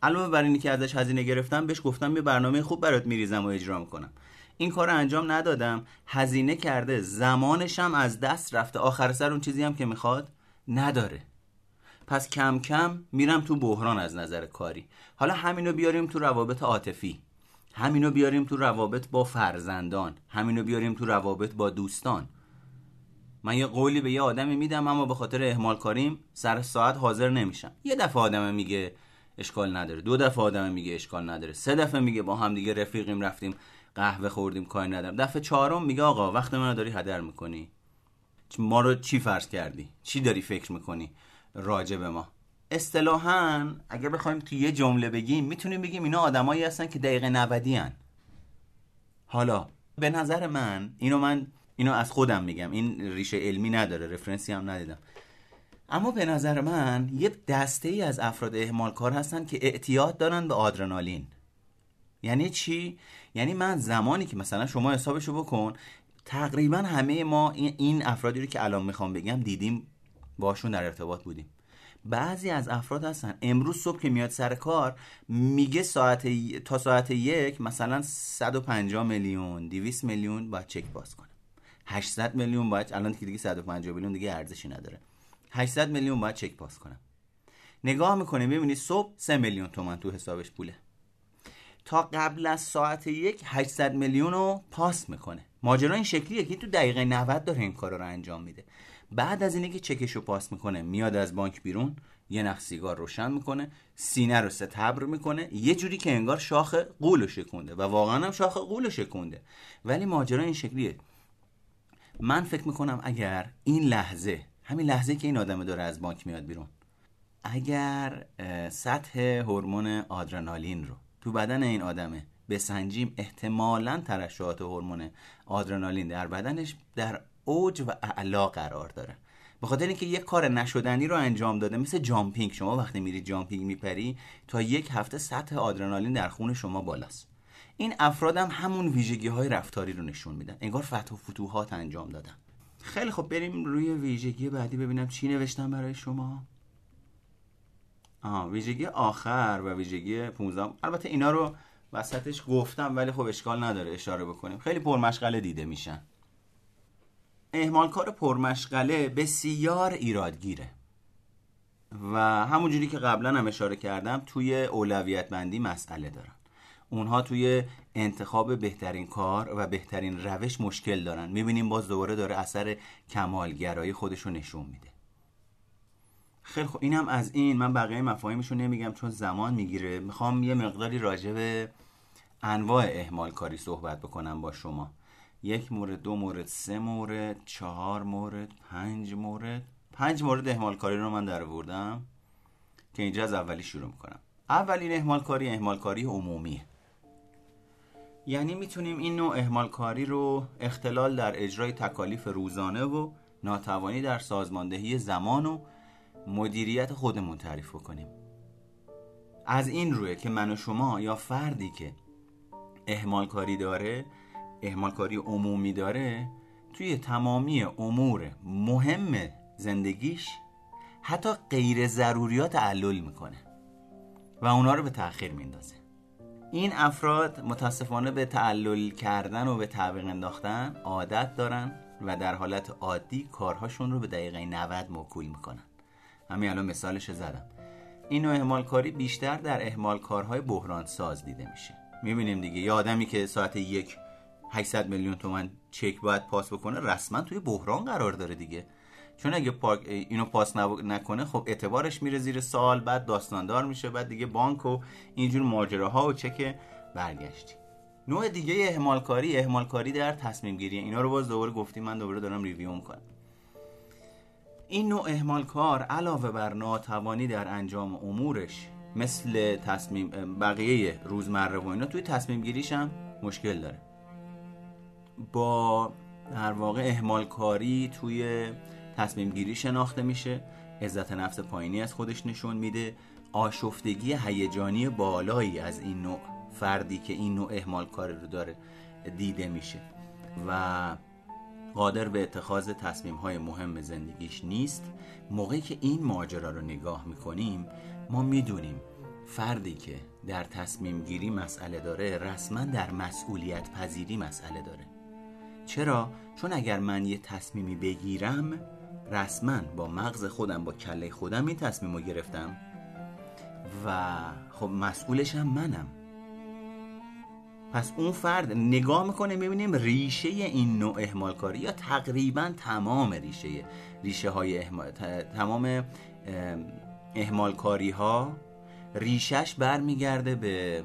علاوه بر اینی که ازش هزینه گرفتم بهش گفتم یه برنامه خوب برات میریزم و اجرا می‌کنم. این کار انجام ندادم. هزینه کرده زمانشم از دست رفته. آخر سر اون چیزی هم که می‌خواد نداره. پس کم کم میرم تو بحران از نظر کاری. حالا همینو بیاریم تو روابط عاطفی. همینو بیاریم تو روابط با فرزندان. همینو بیاریم تو روابط با دوستان. من یه قولی به یه آدمی میدم اما به خاطر اهمال کاریم سر ساعت حاضر نمیشم. یه دفعه آدم میگه اشکال نداره. دو دفعه آدم میگه اشکال نداره. سه دفعه میگه با هم دیگه رفیقیم رفتیم قهوه خوردیم کاری ندارم. دفعه چهارم میگه آقا وقت منو داری هدر می‌کنی؟ ما رو چی فرض کردی؟ چی داری فکر می‌کنی راجع به ما؟ اصطلاحا اگر بخوایم تو یه جمله بگیم می‌تونیم بگیم اینا آدمایی هستن که دقیقه 90 هن. حالا به نظر من اینو من اینو از خودم میگم. این ریشه علمی نداره رفرنسی هم ندیدم. اما به نظر من یه دسته ای از افراد اهمال کار هستن که اعتیاد دارن به آدرنالین. یعنی چی؟ یعنی من زمانی که مثلا شما حسابشو بکن تقریبا همه ما این افرادی رو که الان می‌خوام بگم دیدیم باشون در ارتباط بودیم. بعضی از افراد هستن امروز صبح که میاد سر کار میگه ساعت تا ساعت یک مثلا 150 میلیون 200 میلیون باید چک باز کنه. 800 میلیون باید الان که دیگه 150 میلیون دیگه ارزشی نداره. 800 میلیون باید چک باز کنم. نگاه می‌کنه می‌بینی صبح 3 میلیون تومن تو حسابش پوله. تا قبل از ساعت یک 800 میلیون رو پاس می‌کنه. ماجرا این شکلیه که تو دقیقه 90 داره این کار رو انجام میده. بعد از اینه که چکش رو پاس می‌کنه میاد از بانک بیرون یه نخ سیگار روشن می‌کنه سینه رو ستبر می‌کنه یه جوری که انگار شاخ قول شکونده و واقعا هم شاخ قول شکونده. ولی ماجرا این شکلیه. من فکر می‌کنم اگر این لحظه همین لحظه که این آدم داره از بانک میاد بیرون اگر سطح هورمون آدرنالین رو تو بدن این آدمه بسنجیم احتمالا ترشحات هورمون آدرنالین در بدنش در اوج و اعلا قرار داره. به خاطر اینکه یک کار نشدنی رو انجام داده مثل جامپینگ شما وقتی میری جامپینگ میپری تا یک هفته سطح آدرنالین در خون شما بالاست. این افراد هم همون ویژگی های رفتاری رو نشون میدن. انگار فتح و فتوحات انجام دادن. خیلی خب بریم روی ویژگی بعدی ببینم چی نوشتم برای شما. آها ویژگی آخر و ویژگی 15 البته اینا رو وسطش گفتم ولی خب اشکال نداره اشاره بکنیم. خیلی پرمشغله دیده میشن. اهمالکار پرمشغله بسیار ایرادگیره. و همونجوری که قبلا هم اشاره کردم توی اولویت بندی مسئله دارن اونها توی انتخاب بهترین کار و بهترین روش مشکل دارن. می‌بینیم باز دوباره داره اثر کمالگرایی خودش رو نشون میده. خیلی خب اینم از این. من بقیه مفاهیمش رو نمیگم چون زمان می‌گیره. می‌خوام یه مقداری راجع به انواع اهمال کاری صحبت بکنم با شما. یک مورد دو مورد سه مورد چهار مورد پنج مورد. پنج مورد اهمال کاری رو من در که اینجا از اولی شروع می‌کنم. اولین اهمال کاری اهمال کاری عمومیه. یعنی می‌تونیم این نوع اهمال کاری رو اختلال در اجرای تکالیف روزانه و ناتوانی در سازماندهی زمان و مدیریت خودمون تعریف کنیم از این روی که من و شما یا فردی که اهمال کاری داره اهمال کاری عمومی داره توی تمامی امور مهم زندگیش حتی غیر ضروریات تعلل می‌کنه و اونا رو به تاخیر میندازه. این افراد متاسفانه به تعلل کردن و به تعویق انداختن عادت دارن و در حالت عادی کارهاشون رو به دقیقه 90 موکول می‌کنن. همین الان مثالش زدم. این نوع اهمال کاری بیشتر در اهمال کارهای بحران ساز دیده میشه. می‌بینیم دیگه یه آدمی که ساعت یک 800 میلیون تومن چک باید پاس بکنه رسما توی بحران قرار داره دیگه. چون اگه پاک اینو پاس نکنه خب اعتبارش میره زیر سال بعد داستاندار میشه بعد دیگه بانک و اینجور ماجراها و چک برگشتی. نوع دیگه اهمالکاری اهمالکاری در تصمیم گیری اینا رو باز دوباره گفتیم من دوباره دارم ریویو می‌کنم. این نوع اهمال کار علاوه بر ناتوانی در انجام امورش مثل تصمیم بقیه روزمره و اینا توی تصمیم گیریش هم مشکل داره. با در واقع اهمال کاری توی تصمیم گیری شناخته میشه عزت نفس پایینی از خودش نشون میده آشفتگی هیجانی بالایی از این نوع فردی که این نوع اهمال کاری رو داره دیده میشه. و قادر به اتخاذ تصمیم های مهم زندگیش نیست. موقعی که این ماجرا رو نگاه می‌کنیم ما می‌دونیم فردی که در تصمیم گیری مسئله داره رسما در مسئولیت پذیری مسئله داره. چرا؟ چون اگر من یه تصمیمی بگیرم رسما با مغز خودم با کله خودم این تصمیم رو گرفتم. و خب مسئولش هم منم. پس اون فرد نگاه می‌کنه می‌بینیم ریشه این نوع احمال کاری یا تقریبا تمام ریشه ریشه های احمال تمام احمال کاری ها ریشش برمیگرده به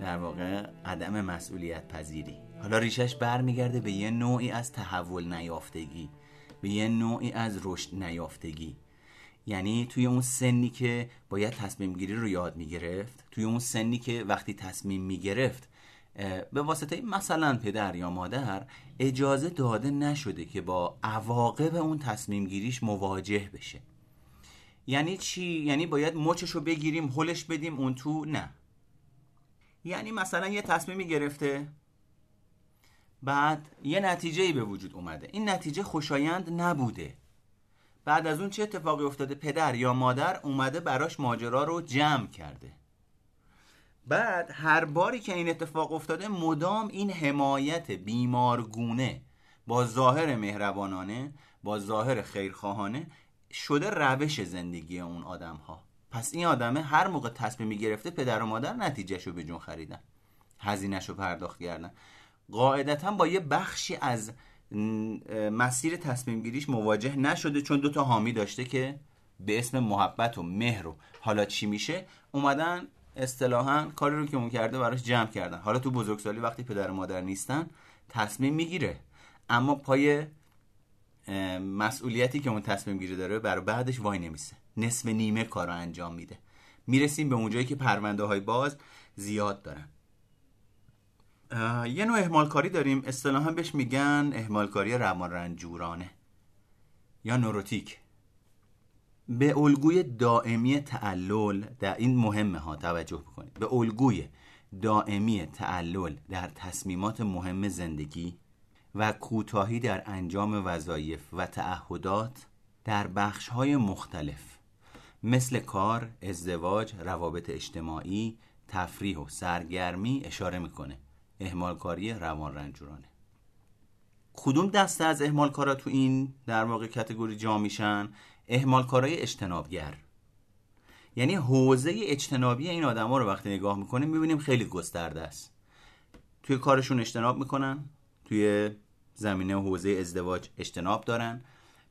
در واقع عدم مسئولیت پذیری حالا ریشش برمیگرده به یه نوعی از تحول نیافتگی. به یه نوعی از رشد نیافتگی. یعنی توی اون سنی که باید تصمیم گیری رو یاد می‌گرفت توی اون سنی که وقتی تصمیم می‌گرفت به واسطه مثلا پدر یا مادر اجازه داده نشده که با عواقب اون تصمیم گیریش مواجه بشه. یعنی چی؟ یعنی باید مچش رو بگیریم هلش بدیم اون تو نه. یعنی مثلا یه تصمیمی گرفته بعد یه نتیجه به وجود اومده. این نتیجه خوشایند نبوده. بعد از اون چه اتفاقی افتاده؟ پدر یا مادر اومده براش ماجرا رو جمع کرده. بعد هر باری که این اتفاق افتاده مدام این حمایت بیمارگونه با ظاهر مهربانانه با ظاهر خیرخواهانه شده روش زندگی اون آدم ها پس این آدمه هر موقع تصمیمی گرفته پدر و مادر نتیجهش رو به جون خریدن. هزینهش رو پرداخت کردن. قاعدتا با یه بخشی از مسیر تصمیم گیریش مواجه نشده چون دوتا حامی داشته که به اسم محبت و مهر و حالا چی میشه اومدن اصطلاحا کاری رو که اون کرده براش جمع کردن. حالا تو بزرگسالی وقتی پدر و مادر نیستن تصمیم می‌گیره. اما پای مسئولیتی که اون تصمیم گیری داره برای بعدش وای نمیسه. نصف نیمه کار رو انجام میده. می‌رسیم به اونجایی که پرونده های باز زیاد دارن. یه نوع اهمالکاری داریم. اصطلاحا بهش میگن اهمالکاری روان رنجورانه یا نوروتیک. به الگوی دائمی تعلل در این مهمه ها توجه بکنید. به الگوی دائمی تعلل در تصمیمات مهم زندگی و کوتاهی در انجام وظایف و تعهدات در بخش های مختلف مثل کار، ازدواج، روابط اجتماعی، تفریح و سرگرمی اشاره می‌کنه. اهمالکاری روان رنجورانه کدوم دسته از اهمالکارا تو این در واقع کتگوری جا میشن؟ اهمالکارای اجتنابگر. یعنی حوزه اجتنابی این آدما رو وقتی نگاه می‌کنیم می‌بینیم خیلی گسترده است. توی کارشون اجتناب می‌کنن توی زمینه حوزه ازدواج اجتناب دارن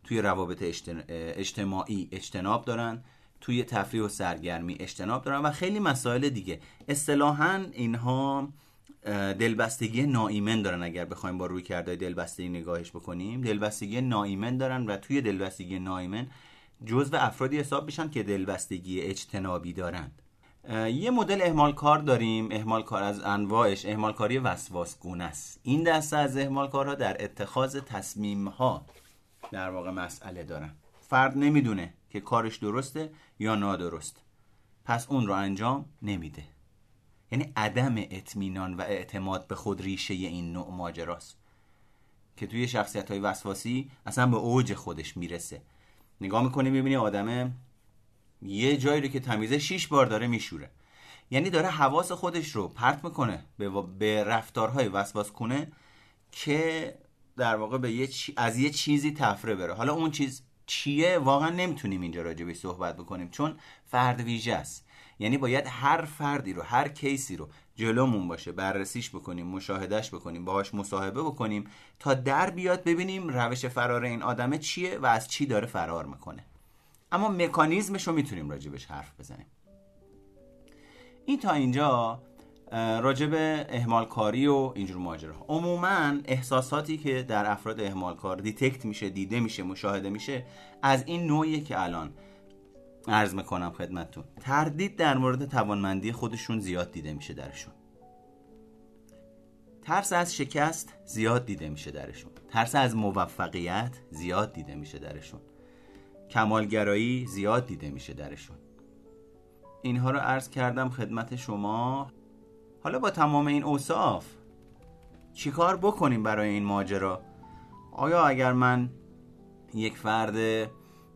توی روابط اجتماعی اجتناب دارن توی تفریح و سرگرمی اجتناب دارن و خیلی مسائل دیگه. اصطلاحا اینها دلبستگی ناایمن دارن اگر بخوایم با روی کرده دلبستگی نگاهش بکنیم. دلبستگی ناایمن دارن و توی دلبستگی ناایمن جزو افرادی حساب میشن که دلبستگی اجتنابی دارند. یه مدل اهمال کار داریم. اهمال کار از انواعش. اهمال کاری وسواس گونه است. این دسته از اهمال کارها در اتخاذ تصمیم ها در واقع مسئله دارن. فرد نمی‌دونه که کارش درسته یا نادرست. پس اون رو انجام نمیده. یعنی عدم اطمینان و اعتماد به خود ریشه این نوع ماجراست. که توی شخصیت های وسواسی اصلا به اوج خودش می‌رسه. نگاه می‌کنی می‌بینی آدمه یه جایی رو که تمیزه شیش بار داره میشوره. یعنی داره حواس خودش رو پرت می‌کنه به, به رفتارهای وسواس کنه که در واقع به یه از یه چیزی تفره بره. حالا اون چیز چیه؟ واقعا نمی‌تونیم اینجا راجع صحبت بکنیم چون فرد ویژه است. یعنی باید هر فردی رو هر case ی رو جلومون باشه بررسیش بکنیم مشاهدهش بکنیم باهاش مصاحبه بکنیم تا در بیاد ببینیم روش فرار این آدمه چیه و از چی داره فرار می‌کنه. اما مکانیزمش رو می‌تونیم راجبش حرف بزنیم. این تا اینجا راجب اهمال کاری و اینجور ماجرا. عموما احساساتی که در افراد اهمال کار detect میشه دیده میشه مشاهده میشه از این نوعیه که الان عرض می‌کنم خدمتتون. تردید در مورد توانمندی خودشون زیاد دیده میشه درشون. ترس از شکست زیاد دیده میشه درشون. ترس از موفقیت زیاد دیده میشه درشون. کمالگرایی زیاد دیده میشه درشون. اینها رو عرض کردم خدمت شما. حالا با تمام این اوصاف چیکار بکنیم برای این ماجرا؟ آیا اگر من یک فرد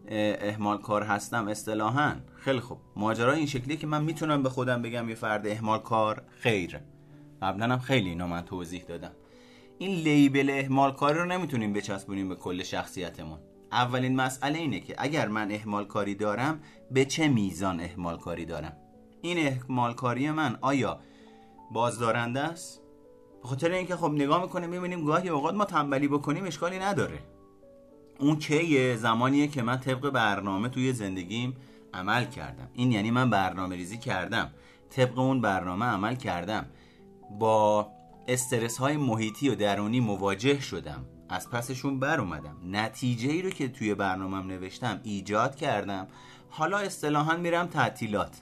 احمال کار هستم اصطلاحا. خیلی خوب. ماجرا این شکلیه که من می‌تونم به خودم بگم یه فرد احمال کار خیر. قبلا هم خیلی اینا من توضیح دادم. این لیبل احمال کاری رو نمی‌تونیم بچسبونیم به کل شخصیتمون. اولین مسئله اینه که اگر من احمال کاری دارم به چه میزان احمال کاری دارم؟ این احمال کاری من آیا بازدارنده است؟ به خاطر اینکه خب نگاه می‌کنیم می‌بینیم گاهی اوقات ما تنبلی بکنیم اشکالی نداره. اون کیه زمانیه که من طبق برنامه توی زندگیم عمل کردم. این یعنی من برنامه ریزی کردم. طبق اون برنامه عمل کردم. با استرس های محیطی و درونی مواجه شدم. از پسشون بر اومدم. نتیجه ای رو که توی برنامهم نوشتم ایجاد کردم. حالا اصطلاحا میرم تعطیلات.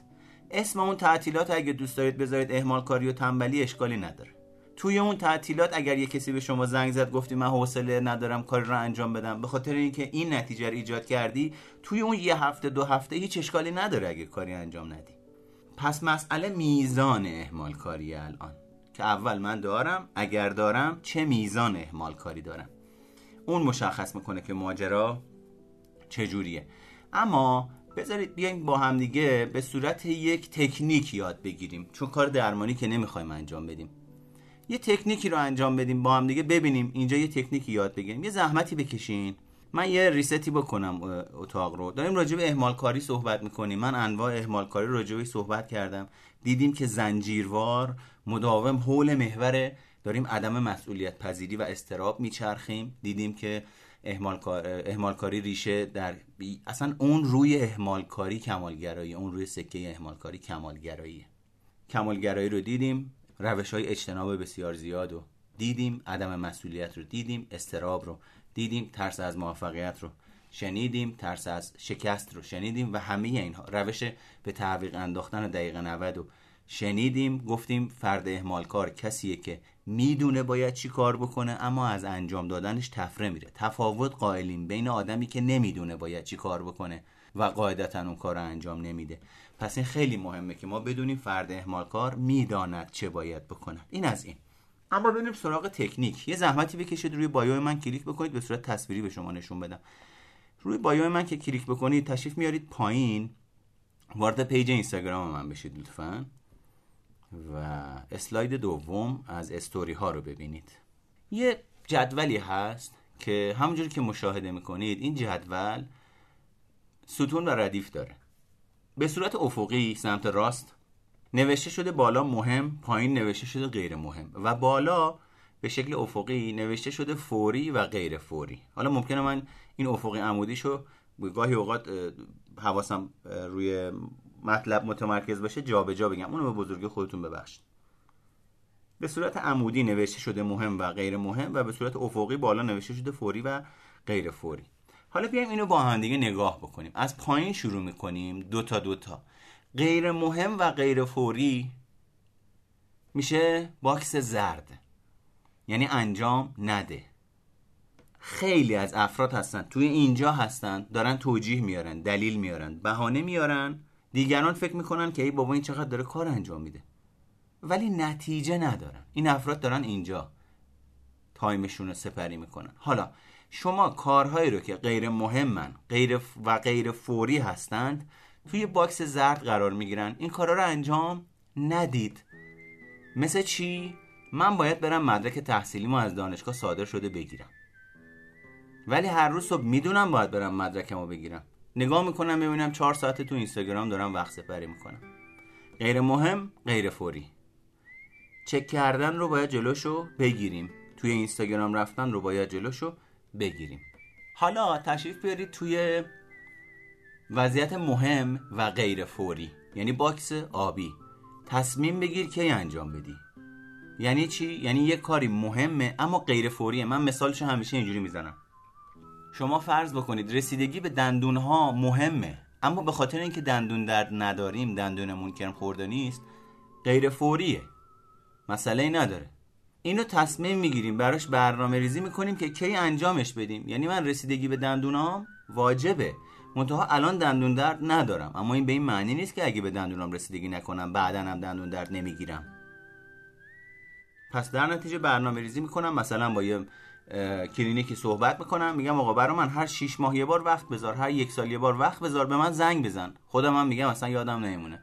اسم اون تعطیلات اگه دوست دارید بذارید اهمال کاری و تنبلی اشکالی نداره. توی اون تعطیلات اگر یه کسی به شما زنگ زد گفتی من حوصله ندارم کاری رو انجام بدم به خاطر اینکه این نتیجه رو ایجاد کردی توی اون یه هفته دو هفته هیچ اشکالی نداره اگه کاری انجام ندی. پس مسئله میزان اهمال کاری الان. که اول من دارم اگر دارم چه میزان اهمال کاری دارم؟ اون مشخص می‌کنه که ماجرا چجوریه. اما بذارید بیایم با همدیگه به صورت یک تکنیک یاد بگیریم چون کار درمانی که نمی‌خوایم انجام بدیم. یه تکنیکی رو انجام بدیم با هم دیگه ببینیم. اینجا یه تکنیکی یاد بگیریم. یه زحمتی بکشین. من یه ریستی بکنم اتاق رو. داریم راجع به اهمال کاری صحبت می‌کنیم. من انواع اهمال کاری راجع صحبت کردم. دیدیم که زنجیروار مداوم حول محور داریم عدم مسئولیت پذیری و استراب میچرخیم. دیدیم که اهمال, کاری ریشه در اصلا اون روی اهمال کاری کمالگرایی اون روی سکه اهمال کاری کمالگرایی. کمالگرایی رو دیدیم. روش های اجتناب بسیار زیاد رو دیدیم عدم مسئولیت رو دیدیم استراب رو دیدیم ترس از موفقیت رو شنیدیم ترس از شکست رو شنیدیم و همه اینها. روش به تعویق انداختن دقیقه 90 رو شنیدیم گفتیم فرد اهمال کار کسیه که می‌دونه باید چی کار بکنه اما از انجام دادنش طفره میره. تفاوت قائلیم بین آدمی که نمی‌دونه باید چی کار بکنه. و قاعدتا اون کار رو انجام نمیده. پس این خیلی مهمه که ما بدونیم فرد اهمال کار می‌داند چه باید بکنه این از این. اما بریم سراغ تکنیک. یه زحمتی بکشید روی bio من کلیک بکنید به صورت تصویری به شما نشون بدم. روی bio من که کلیک بکنید تشریف میارید پایین. وارد page اینستاگرام من بشید لطفا. و اسلاید دوم از استوری ها رو ببینید. یه جدولی هست که همونجوری که مشاهده می‌کنید این جدول ستون و ردیف داره. به صورت افقی سمت راست نوشته شده بالا مهم پایین نوشته شده غیر مهم و بالا به شکل افقی نوشته شده فوری و غیر فوری. حالا ممکنه من این افقی عمودیشو گاهی اوقات حواسم روی مطلب متمرکز باشه جابجا جا بگم. اونو به بزرگی خودتون ببخشید. به صورت عمودی نوشته شده مهم و غیر مهم و به صورت افقی بالا نوشته شده فوری و غیر فوری. حالا بیایم اینو با هم دیگه نگاه بکنیم. از پایین شروع می‌کنیم. دو تا دو تا. غیر مهم و غیر فوری میشه box زرد. یعنی انجام نده. خیلی از افراد هستن. توی اینجا هستن. دارن توجیه میارن دلیل میارن بهانه میارن. دیگران فکر می‌کنن که ای بابا این چقدر داره کار انجام میده. ولی نتیجه ندارن. این افراد دارن اینجا time شون رو سپری می‌کنن. حالا شما کارهایی رو که غیر مهمن غیر و غیر فوری هستند توی box زرد قرار می‌گیرن. این کارا رو انجام ندید. مثل چی؟ من باید برم مدرک تحصیلیمو از دانشگاه صادر شده بگیرم. ولی هر روز صبح می‌دونم باید برم مدرکمو بگیرم. نگاه می‌کنم ببینم چهار ساعت تو اینستاگرام دارم وقت سپری می‌کنم. غیر مهم غیر فوری. چک کردن رو باید جلوشو بگیریم. توی اینستاگرام رفتن رو باید جلوشو بگیریم. حالا تشریف بیارید توی وضعیت مهم و غیر فوری یعنی box آبی. تصمیم بگیر کی انجام بدی. یعنی چی؟ یعنی یه کاری مهمه اما غیر فوریه. من مثالش همیشه اینجوری می‌زنم. شما فرض بکنید رسیدگی به دندون ها مهمه اما به خاطر اینکه دندون درد نداریم دندونمون کرم خورده نیست غیر فوریه. مسئله نداره. اینو تصمیم می‌گیریم. براش برنامه ریزی می‌کنیم که کی انجامش بدیم. یعنی من رسیدگی به دندونام واجبه. منتها الان دندون درد ندارم. اما این به این معنی نیست که اگه به دندونام رسیدگی نکنم بعدا هم دندون درد نمی‌گیرم. پس در نتیجه برنامه ریزی می‌کنم. مثلا با یه کلینیکی صحبت می‌کنم. میگم آقا برای من هر 6 ماه یه بار وقت بذار هر یک سال یه بار وقت بذار به من زنگ بزن. خودم هم میگم اصلا یادم نمیمونه.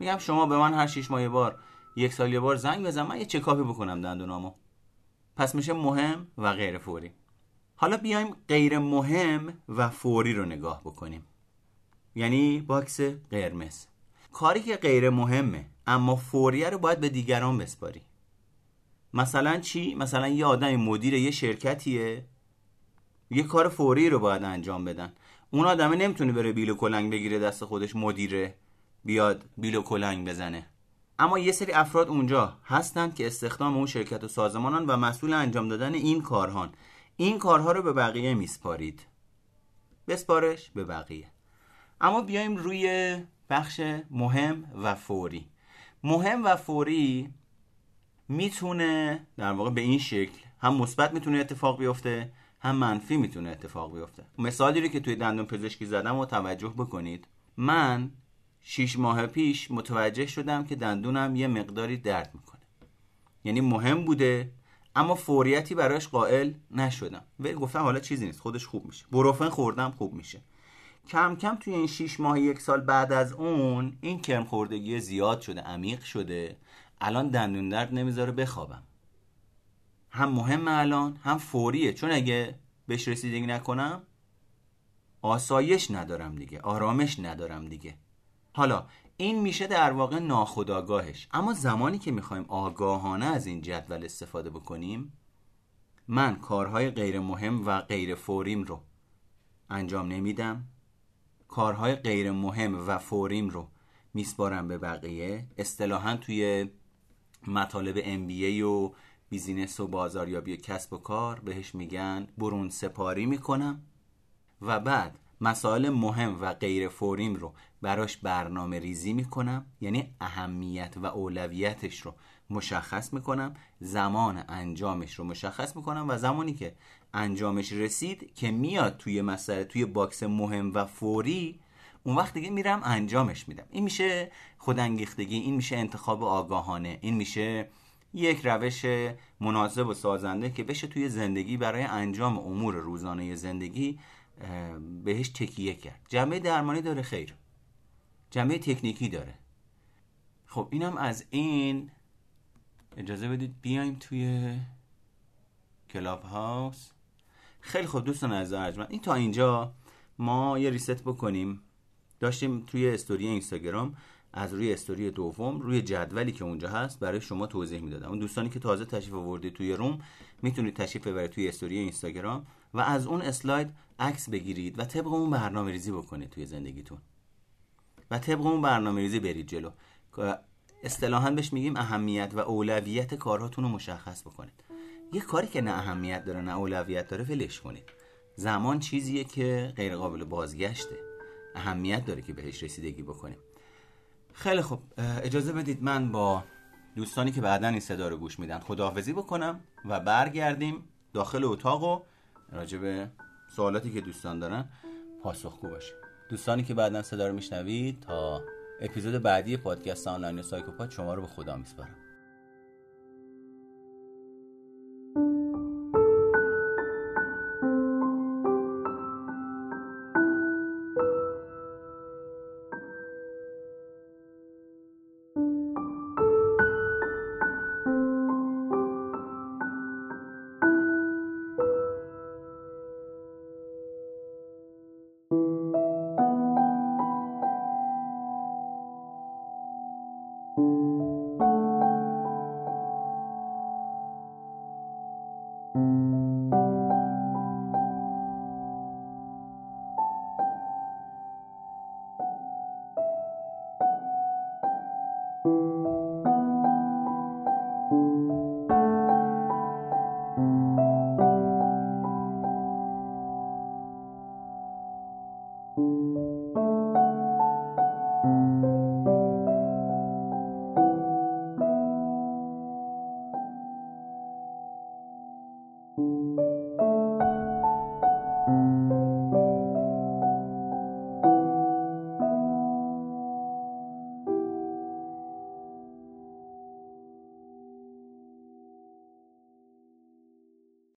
میگم شما به من هر 6 ماه یه بار یک سال یه بار زنگ بزن من یه چکاپی بکنم دندونامو. پس میشه مهم و غیر فوری. حالا بیایم غیر مهم و فوری رو نگاه بکنیم. یعنی box قرمز. کاری که غیر مهمه اما فوریه رو باید به دیگران بسپاری. مثلا چی؟ مثلا یه آدم مدیر یه شرکتیه. یه کار فوری رو باید انجام بدن. اون آدمه نمی‌تونه بره بیل کلنگ بگیره دست خودش مدیره. بیاد بیل کلنگ بزنه. اما یه سری افراد اونجا هستند که استخدام اون شرکت و سازمانان و مسئول انجام دادن این کارهان. این کارها رو به بقیه میسپارید. بسپارش به بقیه. اما بیایم روی بخش مهم و فوری. مهم و فوری می‌تونه در واقع به این شکل هم مثبت می‌تونه اتفاق بیفته هم منفی می‌تونه اتفاق بیفته. مثالی رو که توی دندون پزشکی زدم و توجه بکنید. من شیش ماه پیش متوجه شدم که دندونم یه مقداری درد می‌کنه. یعنی مهم بوده اما فوریتی براش قائل نشدم. و گفتم حالا چیزی نیست خودش خوب میشه. بروفن خوردم خوب میشه. کم کم توی این شیش ماه یک سال بعد از اون این کرم خوردگی زیاد شده عمیق شده. الان دندون درد نمی‌ذاره بخوابم. هم مهم الان هم فوریه. چون اگه بهش رسیدگی نکنم آسایش ندارم دیگه آرامش ندارم دیگه. حالا این میشه در واقع ناخداگاهش اما زمانی که می‌خوایم آگاهانه از این جدول استفاده بکنیم من کارهای غیر مهم و غیر فوریم رو انجام نمیدم. کارهای غیر مهم و فوریم رو میسپارم به بقیه. اصطلاحا توی مطالب MBA و بیزینس و بازاریابی کسب و کار بهش میگن برون سپاری می‌کنم. و بعد مسائل مهم و غیر فوریم رو براش برنامه ریزی می‌کنم یعنی اهمیت و اولویتش رو مشخص می‌کنم زمان انجامش رو مشخص می‌کنم و زمانی که انجامش رسید که میاد توی مسئله توی box مهم و فوری اون وقت دیگه میرم انجامش میدم. این میشه خودانگیختگی این میشه انتخاب آگاهانه این میشه یک روش مناسب و سازنده که بشه توی زندگی برای انجام امور روزانه زندگی بهش تکیه کرد. جنبه درمانی داره خیر. جنبه تکنیکی داره. خب اینم از این. اجازه بدید بیایم توی کلاب هاوس خیلی خوب دوستان از ارجمند این تا اینجا ما یه ریست بکنیم. داشتیم توی استوری اینستاگرام از روی استوری دوم روی جدولی که اونجا هست برای شما توضیح می‌دادم. اون دوستانی که تازه تشریف آورده توی روم می‌تونید تشریف ببرید توی استوری اینستاگرام و از اون اسلاید عکس بگیرید و طبق اون برنامه ریزی بکنید توی زندگیتون. و طبق اون برنامه ریزی برید جلو. اصطلاحا بهش میگیم اهمیت و اولویت کارهاتون رو مشخص بکنید. یه کاری که نه اهمیت داره نه اولویت داره ولش کنید. زمان چیزیه که غیر قابل بازگشته. اهمیت داره که بهش رسیدگی بکنیم. خیلی خوب. اجازه بدید من با دوستانی که بعدا این صدا رو گوش میدن خداحافظی بکنم و برگردیم داخل اتاق و راجع به سوالاتی که دوستان دارن پاسخگو باشیم. دوستانی که بعدا صدا رو میشنوید تا اپیزود بعدی پادکست آنلاین سایکوپات شما رو به خدا میسپارم.